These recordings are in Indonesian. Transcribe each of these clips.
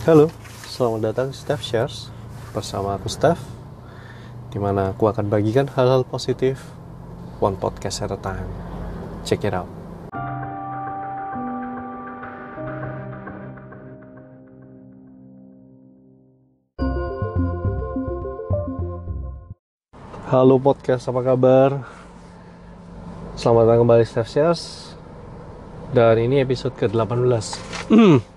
Halo, selamat datang di Steph Shares bersama aku Steph Di mana aku akan bagikan hal-hal positif One podcast at a time. Check it out. Halo podcast, apa kabar? Selamat datang kembali Steph Shares. Dan ini episode ke-18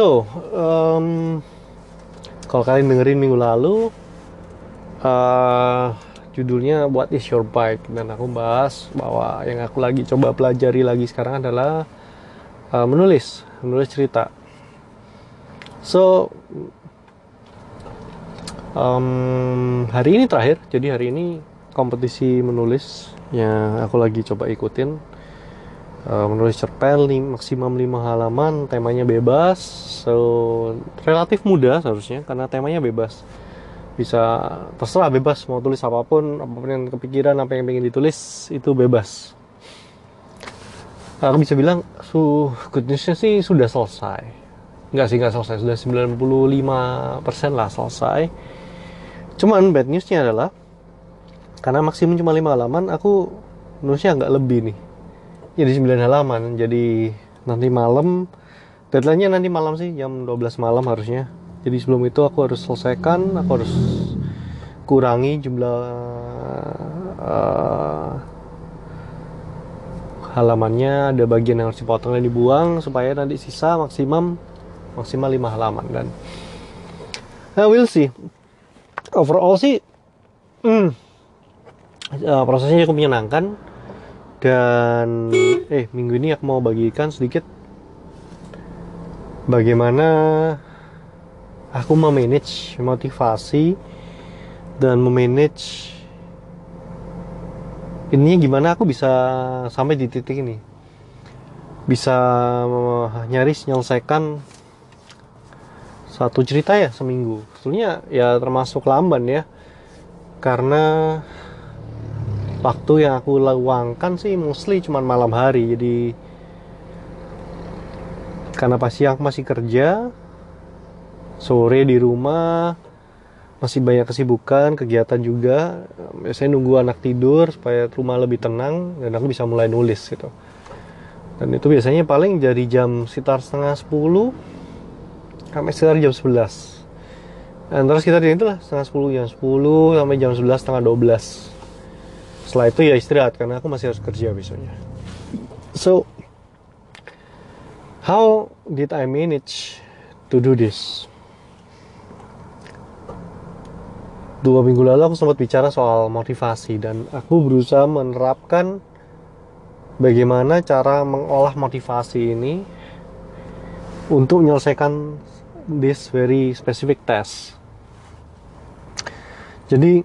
So, um, kalau kalian dengerin minggu lalu, uh, judulnya What is Your Bike dan aku bahas bahwa yang aku lagi coba pelajari lagi sekarang adalah uh, menulis, menulis cerita. So, um, hari ini terakhir, jadi hari ini kompetisi menulis yang aku lagi coba ikutin menulis cerpen lim, maksimum 5 halaman temanya bebas. So relatif mudah seharusnya karena temanya bebas. Bisa terserah bebas. Mau tulis apa pun apa pun yang kepikiran apa yang ingin ditulis itu bebas. Aku bisa bilang su good newsnya sih sudah selesai. Nggak sih nggak selesai. Sudah 95% lah selesai. Cuman bad newsnya adalah karena maksimum cuma 5 halaman aku nulisnya nggak lebih nih jadi 9 halaman. Jadi nanti malam deadline-nya nanti malam sih jam 12 malam harusnya. Jadi sebelum itu aku harus selesaikan aku harus kurangi jumlah uh, halamannya. Ada bagian yang harus dipotong dan dibuang supaya nanti sisa maksimum maksimal 5 halaman dan nah, we'll see. Overall sih hmm, uh, prosesnya cukup menyenangkan dan eh minggu ini aku mau bagikan sedikit bagaimana aku memanage motivasi dan memanage ini gimana aku bisa sampai di titik ini. Bisa nyaris menyelesaikan satu cerita ya seminggu. Sebetulnya ya termasuk lamban ya karena waktu yang aku luangkan sih mostly cuma malam hari. Jadi karena pas siang masih kerja sore di rumah masih banyak kesibukan kegiatan juga. Biasanya nunggu anak tidur supaya rumah lebih tenang dan aku bisa mulai nulis gitu. Dan itu biasanya paling dari jam sekitar setengah 10 sampai sekitar jam 11 antara sekitar itulah setengah 10 jam 10 sampai jam 11 setengah 12 setelah itu ya istirahat karena aku masih harus kerja besoknya. So how did I manage to do this? Dua minggu lalu aku sempat bicara soal motivasi dan aku berusaha menerapkan bagaimana cara mengolah motivasi ini untuk menyelesaikan this very specific task. Jadi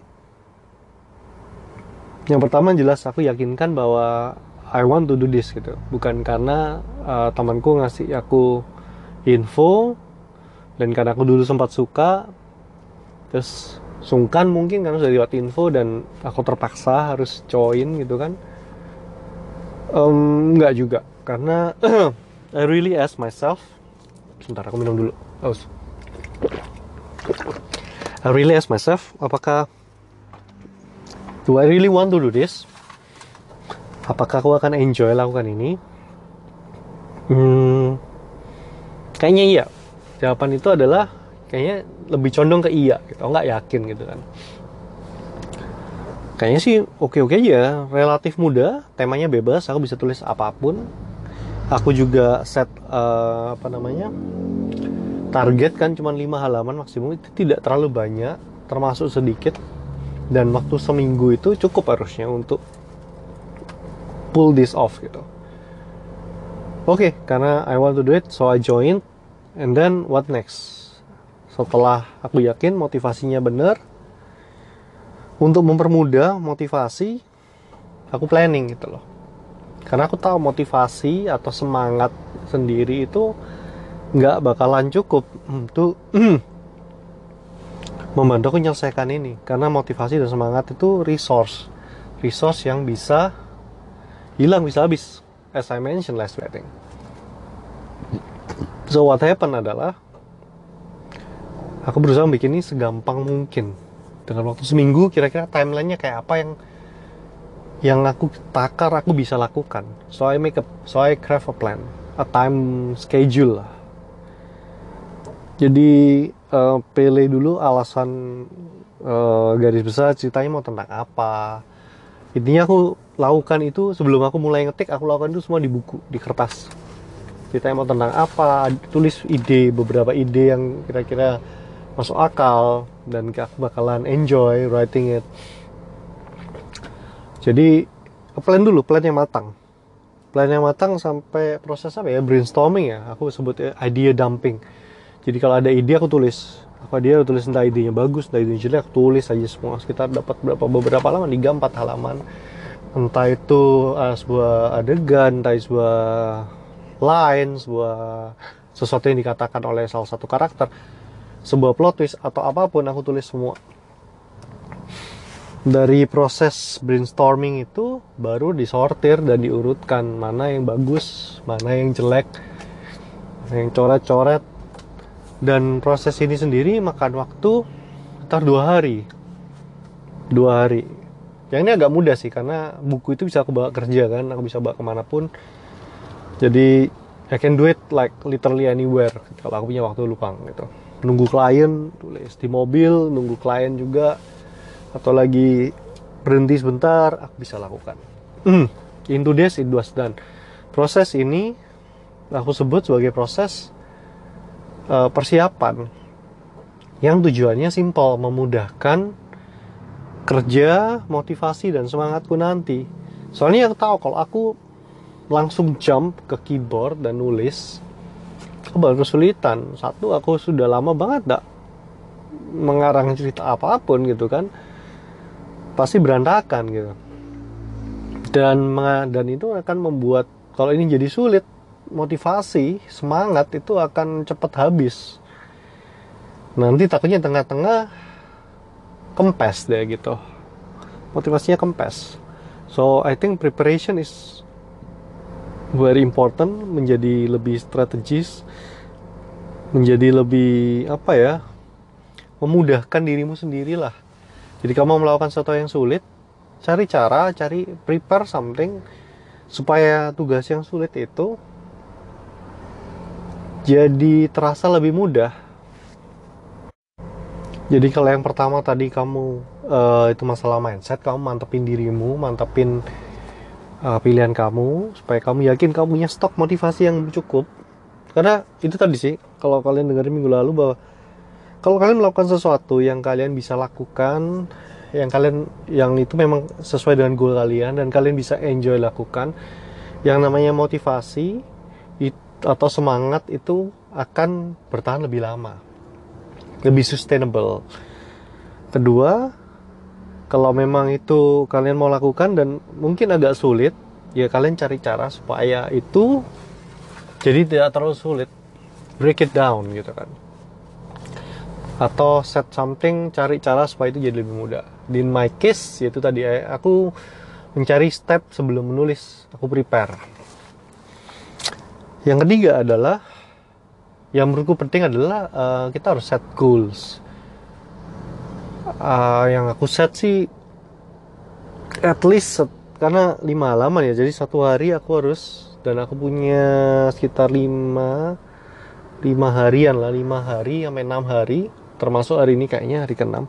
yang pertama jelas aku yakinkan bahwa I want to do this gitu. Bukan karena uh, temanku ngasih aku info dan karena aku dulu sempat suka terus sungkan mungkin karena sudah lewat info dan aku terpaksa harus join gitu kan. Um, nggak juga. Karena I really ask myself sebentar aku minum dulu aus. I really ask myself apakah do I really want to do this? Apakah aku akan enjoy lakukan ini? Hmm, kayaknya iya. Jawaban itu adalah kayaknya lebih condong ke iya gitu. Nggak yakin gitu kan. Kayaknya sih oke-oke aja, relatif mudah, temanya bebas, aku bisa tulis apa pun. Aku juga set uh, apa namanya? target kan cuma 5 halaman maksimum itu tidak terlalu banyak, termasuk sedikit dan waktu seminggu itu cukup harusnya untuk pull this off gitu. Oke okay, karena I want to do it so I join. And then what next? Setelah aku yakin motivasinya benar untuk mempermudah motivasi aku planning gitu loh. Karena aku tahu motivasi atau semangat sendiri itu nggak bakalan cukup untuk membantu aku menyelesaikan ini. Karena motivasi dan semangat itu resource. Resource yang bisa hilang bisa habis. As I mentioned last wedding. So what happen adalah aku berusaha bikin ini segampang mungkin. Dengan waktu seminggu kira-kira timelinenya kayak apa yang yang aku takar aku bisa lakukan. So I make a so I craft a plan. A time schedule lah jadi uh, pilih dulu alasan uh, garis besar ceritanya mau tentang apa. Intinya aku lakukan itu sebelum aku mulai ngetik aku lakukan itu semua di buku di kertas. Ceritanya mau tentang apa tulis ide beberapa ide yang kira-kira masuk akal dan aku bakalan enjoy writing it. Jadi plan dulu plan yang matang. Plan yang matang sampai proses apa ya? Brainstorming ya. Aku sebut idea dumping jadi kalau ada ide aku tulis. Apa dia tulis entah idenya bagus entah idenya jelek aku tulis aja semua. Sekitar dapat berapa beberapa halaman tiga empat halaman. Entah itu uh, sebuah adegan entah sebuah line sebuah sesuatu yang dikatakan oleh salah satu karakter. Sebuah plot twist atau apa pun aku tulis semua. Dari proses brainstorming itu baru disortir dan diurutkan mana yang bagus mana yang jelek yang coret-coret dan proses ini sendiri makan waktu sekitar dua hari. Dua hari. Yang ini agak mudah sih karena buku itu bisa aku bawa kerja kan aku bisa bawa ke mana pun. Jadi I can do it like literally anywhere. Kalau aku punya waktu luang gitu. Nunggu klien tulis di mobil nunggu klien juga. Atau lagi berhenti sebentar aku bisa lakukan. Mm, into this it was done. Proses ini aku sebut sebagai proses uh, persiapan. Yang tujuannya simpel memudahkan kerja motivasi dan semangatku nanti. Soalnya aku tahu kalau aku langsung jump ke keyboard dan nulis aku baru kesulitan. Satu aku sudah lama banget tak mengarang cerita apa pun gitu kan. Pasti berantakan gitu. Dan dan itu akan membuat kalau ini jadi sulit motivasi semangat itu akan cepat habis. Nanti takutnya tengah-tengah kempes deh gitu. Motivasinya kempes. So I think preparation is very important menjadi lebih strategis menjadi lebih apa ya memudahkan dirimu sendirilah. Jadi kamu melakukan sesuatu yang sulit cari cara cari prepare something supaya tugas yang sulit itu jadi terasa lebih mudah. Jadi kalau yang pertama tadi kamu uh, itu masalah mindset kamu mantepin dirimu mantepin uh, pilihan kamu supaya kamu yakin kamu punya stok motivasi yang cukup. Karena itu tadi sih kalau kalian dengerin minggu lalu bahwa kalau kalian melakukan sesuatu yang kalian bisa lakukan yang kalian yang itu memang sesuai dengan goal kalian dan kalian bisa enjoy lakukan yang namanya motivasi it, atau semangat itu akan bertahan lebih lama lebih sustainable. Kedua kalau memang itu kalian mau lakukan dan mungkin agak sulit ya kalian cari cara supaya itu jadi tidak terlalu sulit. Break it down gitu kan. Atau set something cari cara supaya itu jadi lebih mudah. In my case yaitu tadi eh, aku mencari step sebelum menulis aku prepare yang ketiga adalah yang menurutku penting adalah uh, kita harus set goals. Uh, yang aku set sih at least karena lima halaman ya jadi satu hari aku harus dan aku punya sekitar lima lima harian lah lima hari sampai enam hari termasuk hari ini kayaknya hari keenam.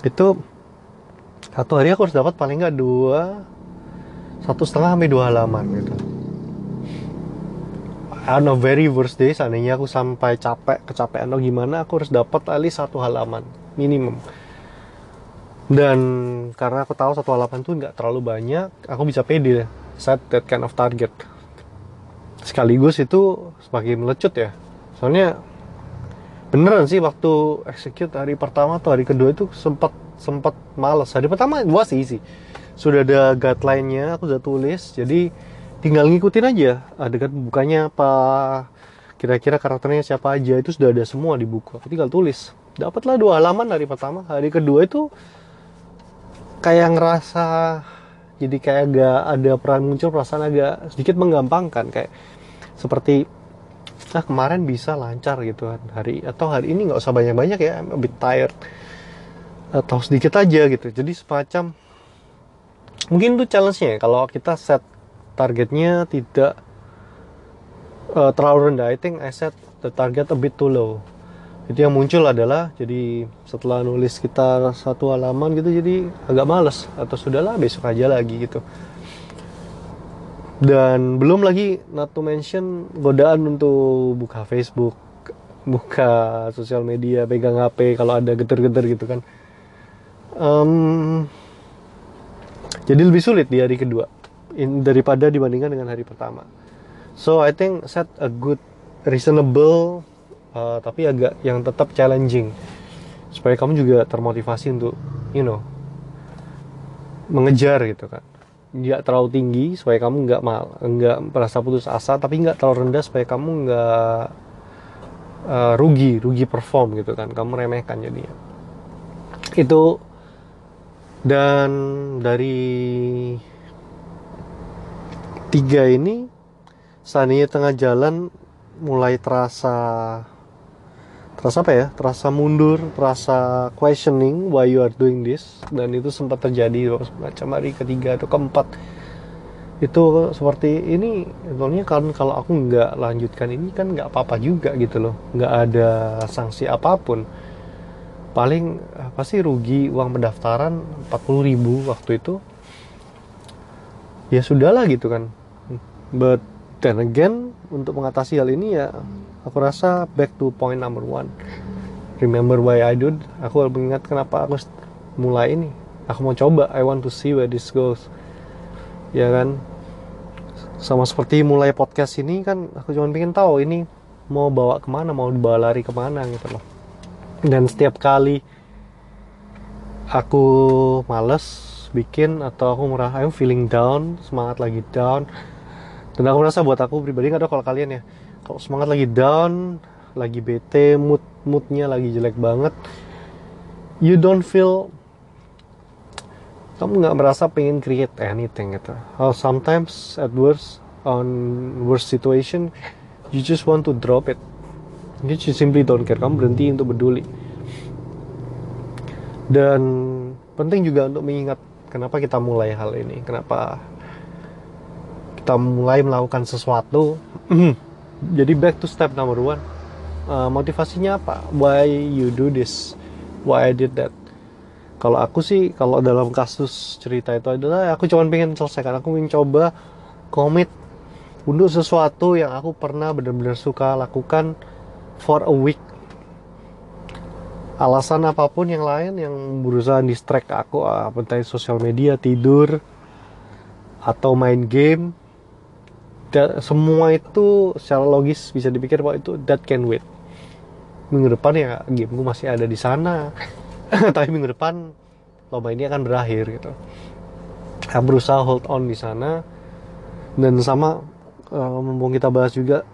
Itu satu hari aku harus dapat paling nggak dua satu setengah sampai dua halaman gitu on a very worst day seandainya aku sampai capek kecapean atau gimana aku harus dapat at least satu halaman minimum. Dan karena aku tahu satu halaman itu nggak terlalu banyak aku bisa pede set that kind of target. Sekaligus itu sebagai melecut ya. Soalnya beneran sih waktu execute hari pertama atau hari kedua itu sempat sempat males. Hari pertama was easy. Sudah ada guideline-nya aku sudah tulis jadi tinggal ngikutin aja adegan bukanya apa kira-kira karakternya siapa aja itu sudah ada semua di buku. Tinggal tulis. Dapatlah dua halaman hari pertama. Hari kedua itu kayak ngerasa jadi kayak agak ada peran muncul perasaan agak sedikit menggampangkan. Kayak seperti ah kemarin bisa lancar gitu kan. Hari atau hari ini nggak usah banyak-banyak ya I'm a bit tired. Atau sedikit aja gitu. Jadi semacam mungkin itu challenge-nya ya, kalau kita set targetnya tidak uh, terlalu rendah. I think I set the target a bit too low. Itu yang muncul adalah jadi setelah nulis kita satu halaman gitu jadi agak males. Atau sudahlah besok aja lagi gitu. Dan belum lagi not to mention godaan untuk buka Facebook buka sosial media pegang HP kalau ada geter-geter gitu kan. Um, jadi lebih sulit di hari kedua in, daripada dibandingkan dengan hari pertama. So I think set a good reasonable uh, tapi agak yang tetap challenging. Supaya kamu juga termotivasi untuk you know mengejar gitu kan. Nggak terlalu tinggi supaya kamu nggak mal nggak merasa putus asa tapi nggak terlalu rendah supaya kamu nggak uh, rugi rugi perform gitu kan. Kamu remehkan jadinya. Itu dan dari tiga ini seandainya tengah jalan mulai terasa terasa apa ya? Terasa mundur terasa questioning why you are doing this. Dan itu sempat terjadi macam hari ketiga atau keempat. Itu seperti ini sebetulnya kan kalau aku nggak lanjutkan ini kan nggak apa-apa juga gitu loh. Nggak ada sanksi apa pun. Paling pasti rugi uang pendaftaran 40 ribu waktu itu. Ya sudahlah gitu kan but then again untuk mengatasi hal ini ya aku rasa back to point number one. Remember why I do aku mengingat kenapa aku mulai ini. Aku mau coba I want to see where this goes. Ya kan? Sama seperti mulai podcast ini kan aku cuma pengen tahu ini mau bawa ke mana mau dibawa lari ke mana gitu loh. Dan setiap kali aku males bikin atau aku merasa I'm feeling down semangat lagi down dan aku merasa buat aku pribadi nggak ada kalau kalian ya kalau semangat lagi down lagi bete mood moodnya lagi jelek banget you don't feel kamu nggak merasa pengen create anything gitu. Or sometimes at worst on worst situation you just want to drop it. You just simply don't care. Kamu berhenti untuk peduli. Dan penting juga untuk mengingat kenapa kita mulai hal ini kenapa kita mulai melakukan sesuatu jadi back to step number one. Uh, motivasinya apa? Why you do this? Why I did that? Kalau aku sih kalau dalam kasus cerita itu adalah aku cuma pengen selesaikan. Aku ingin coba komit untuk sesuatu yang aku pernah benar-benar suka lakukan for a week. Alasan apa pun yang lain yang berusaha distract aku apa entah sosial media tidur atau main game da, semua itu secara logis bisa dipikir bahwa itu that can wait. Minggu depan ya game gue masih ada di sana. Tapi minggu depan lomba ini akan berakhir gitu. Saya berusaha hold on di sana. Dan sama uh, mumpung kita bahas juga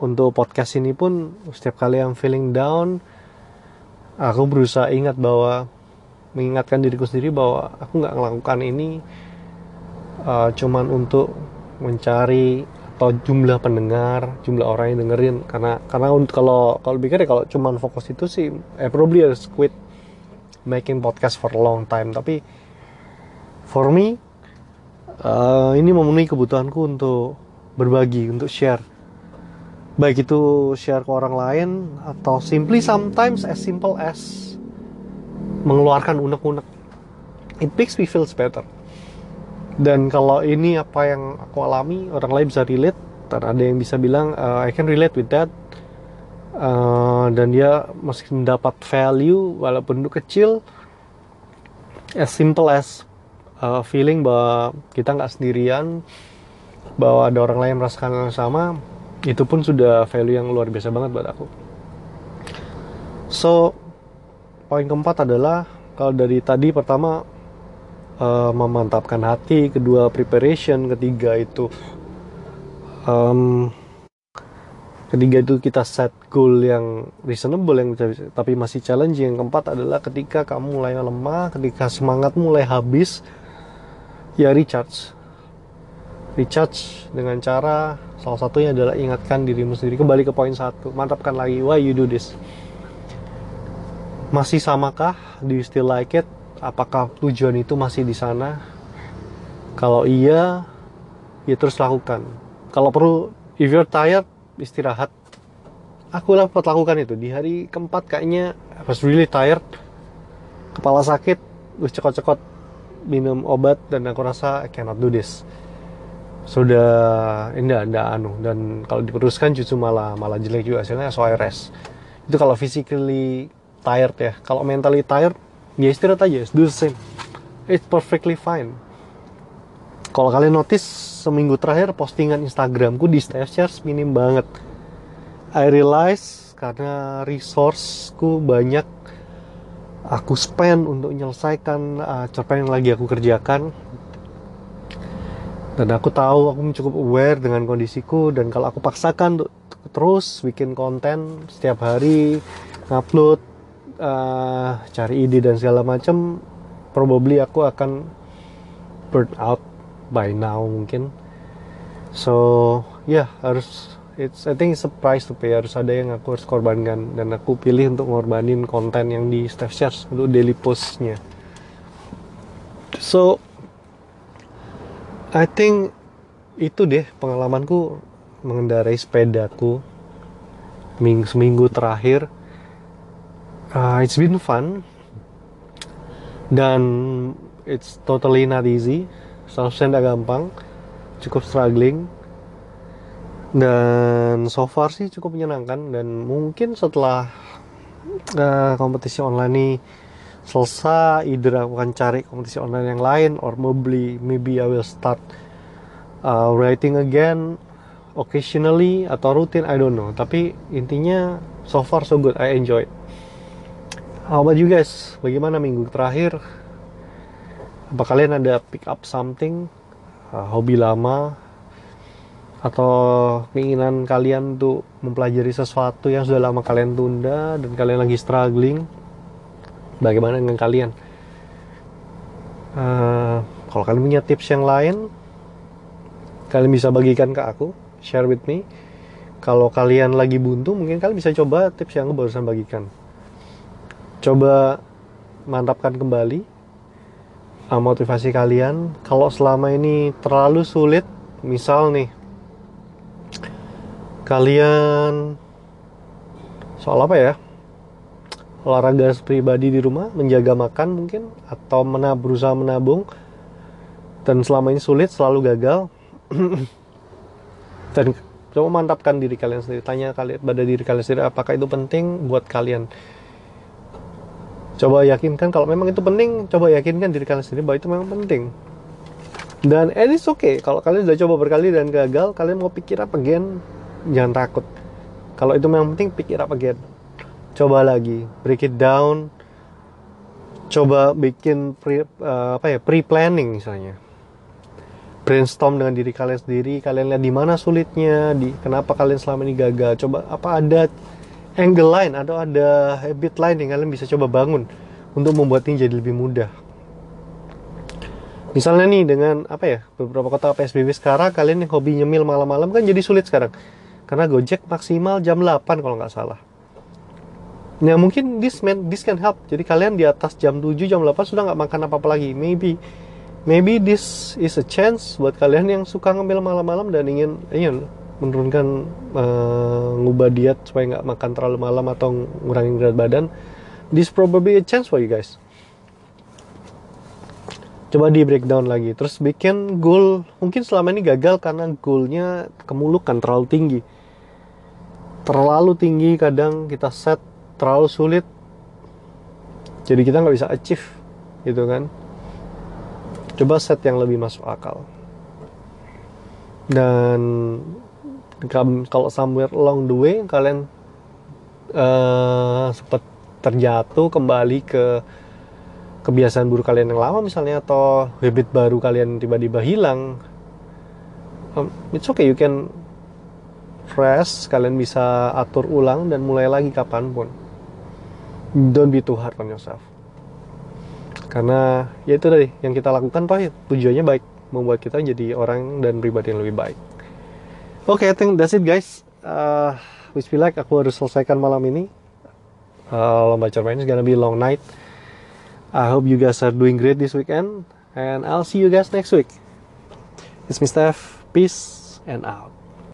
untuk podcast ini pun setiap kali yang feeling down aku berusaha ingat bahwa mengingatkan diriku sendiri bahwa aku nggak melakukan ini uh, cuman untuk mencari atau jumlah pendengar, jumlah orang yang dengerin. Karena karena kalau kalau pikir ya kalau cuman fokus itu sih eh probably harus quit making podcast for a long time. Tapi for me uh, ini memenuhi kebutuhanku untuk berbagi untuk share. Baik itu share ke orang lain atau simply sometimes as simple as mengeluarkan unek-unek. It makes me feel better dan kalau ini apa yang aku alami orang lain bisa relate dan ada yang bisa bilang uh, I can relate with that. Uh, dan dia masih mendapat value walaupun itu kecil as simple as uh, feeling bahwa kita nggak sendirian bahwa ada orang lain merasakan yang sama itu pun sudah value yang luar biasa banget buat aku. So poin keempat adalah kalau dari tadi pertama uh, memantapkan hati kedua preparation ketiga itu um, ketiga itu kita set goal yang reasonable yang tapi masih challenging. Yang keempat adalah ketika kamu mulai lemah ketika semangat mulai habis ya recharge. Recharge dengan cara salah satunya adalah ingatkan dirimu sendiri. Kembali ke poin satu mantapkan lagi. Why you do this? Masih samakah? Do you still like it apakah tujuan itu masih di sana? Kalau iya ya terus lakukan. Kalau perlu if you're tired istirahat. Aku dapat lakukan itu. Di hari keempat kayaknya I was really tired. Kepala sakit terus cekot-cekot minum obat dan aku rasa I cannot do this. Sudah indah indah anu. Dan kalau diteruskan justru malah malah jelek juga hasilnya so I rest. Itu kalau physically tired ya. Kalau mentally tired ya istirahat aja do the same. It's perfectly fine. Kalau kalian notice seminggu terakhir postingan Instagramku di Steph Shares minim banget. I realize karena resourceku banyak aku spend untuk menyelesaikan uh, cerpen yang lagi aku kerjakan. Dan aku tahu aku cukup aware dengan kondisiku dan kalau aku paksakan untuk terus bikin konten setiap hari ngupload uh, cari ide dan segala macam probably aku akan burn out by now mungkin. So ya yeah, harus it's I think it's a price to pay. Harus ada yang aku harus korbankan dan aku pilih untuk ngorbanin konten yang di Steph Shares untuk daily postnya. So I think itu deh pengalamanku mengendarai sepedaku minggu seminggu terakhir uh, it's been fun. Dan it's totally not easy. 100% tidak gampang. Cukup struggling. Dan so far sih cukup menyenangkan. Dan mungkin setelah uh, kompetisi online ini selesai either aku akan cari kompetisi online yang lain or maybe maybe I will start uh, writing again occasionally atau rutin I don't know. Tapi intinya so far so good. I enjoy how about you guys bagaimana minggu terakhir? Apa kalian ada pick up something? Uh, hobi lama? Atau keinginan kalian untuk mempelajari sesuatu yang sudah lama kalian tunda dan kalian lagi struggling? Bagaimana dengan kalian? Uh, kalau kalian punya tips yang lain kalian bisa bagikan ke aku. Share with me. Kalau kalian lagi buntu mungkin kalian bisa coba tips yang aku barusan bagikan coba mantapkan kembali uh, motivasi kalian. Kalau selama ini terlalu sulit misal nih kalian soal apa ya? Olahraga pribadi di rumah, menjaga makan mungkin atau menab berusaha menabung dan selama ini sulit selalu gagal. Dan coba mantapkan diri kalian sendiri. Tanya kalian pada diri kalian sendiri apakah itu penting buat kalian coba yakinkan kalau memang itu penting coba yakinkan diri kalian sendiri bahwa itu memang penting. Dan and it's okay kalau kalian sudah coba berkali dan gagal kalian mau pikir apa again jangan takut. Kalau itu memang penting pikir apa again coba lagi break it down. Coba bikin pre, uh, apa ya pre planning misalnya. Brainstorm dengan diri kalian sendiri kalian lihat di mana sulitnya di kenapa kalian selama ini gagal. Coba apa ada angle lain atau ada habit lain yang kalian bisa coba bangun untuk membuat ini jadi lebih mudah misalnya nih dengan apa ya beberapa kota PSBB sekarang kalian yang hobi nyemil malam-malam kan jadi sulit sekarang karena Gojek maksimal jam 8 kalau nggak salah Nah mungkin this man, this can help. Jadi kalian di atas jam 7, jam 8 sudah nggak makan apa-apa lagi. Maybe maybe this is a chance buat kalian yang suka ngambil malam-malam dan ingin ingin menurunkan uh, ngubah diet supaya nggak makan terlalu malam atau ngurangin berat badan. This probably a chance for you guys. Coba di breakdown lagi. Terus bikin goal. Mungkin selama ini gagal karena goalnya kemulukan terlalu tinggi. Terlalu tinggi kadang kita set terlalu sulit jadi kita nggak bisa achieve gitu kan coba set yang lebih masuk akal dan kalau somewhere along the way kalian uh, sempat terjatuh kembali ke kebiasaan buruk kalian yang lama misalnya atau habit baru kalian tiba-tiba hilang. Um, it's okay you can fresh kalian bisa atur ulang dan mulai lagi kapan pun. Don't be too hard on yourself. Karena ya itu tadi yang kita lakukan toh ya, tujuannya baik membuat kita jadi orang dan pribadi yang lebih baik. Oke, okay, I think that's it guys. Uh, wish me luck. Aku harus selesaikan malam ini. Uh, lomba cerpen is gonna be long night. I hope you guys are doing great this weekend, and I'll see you guys next week. It's me Steph. Peace and out.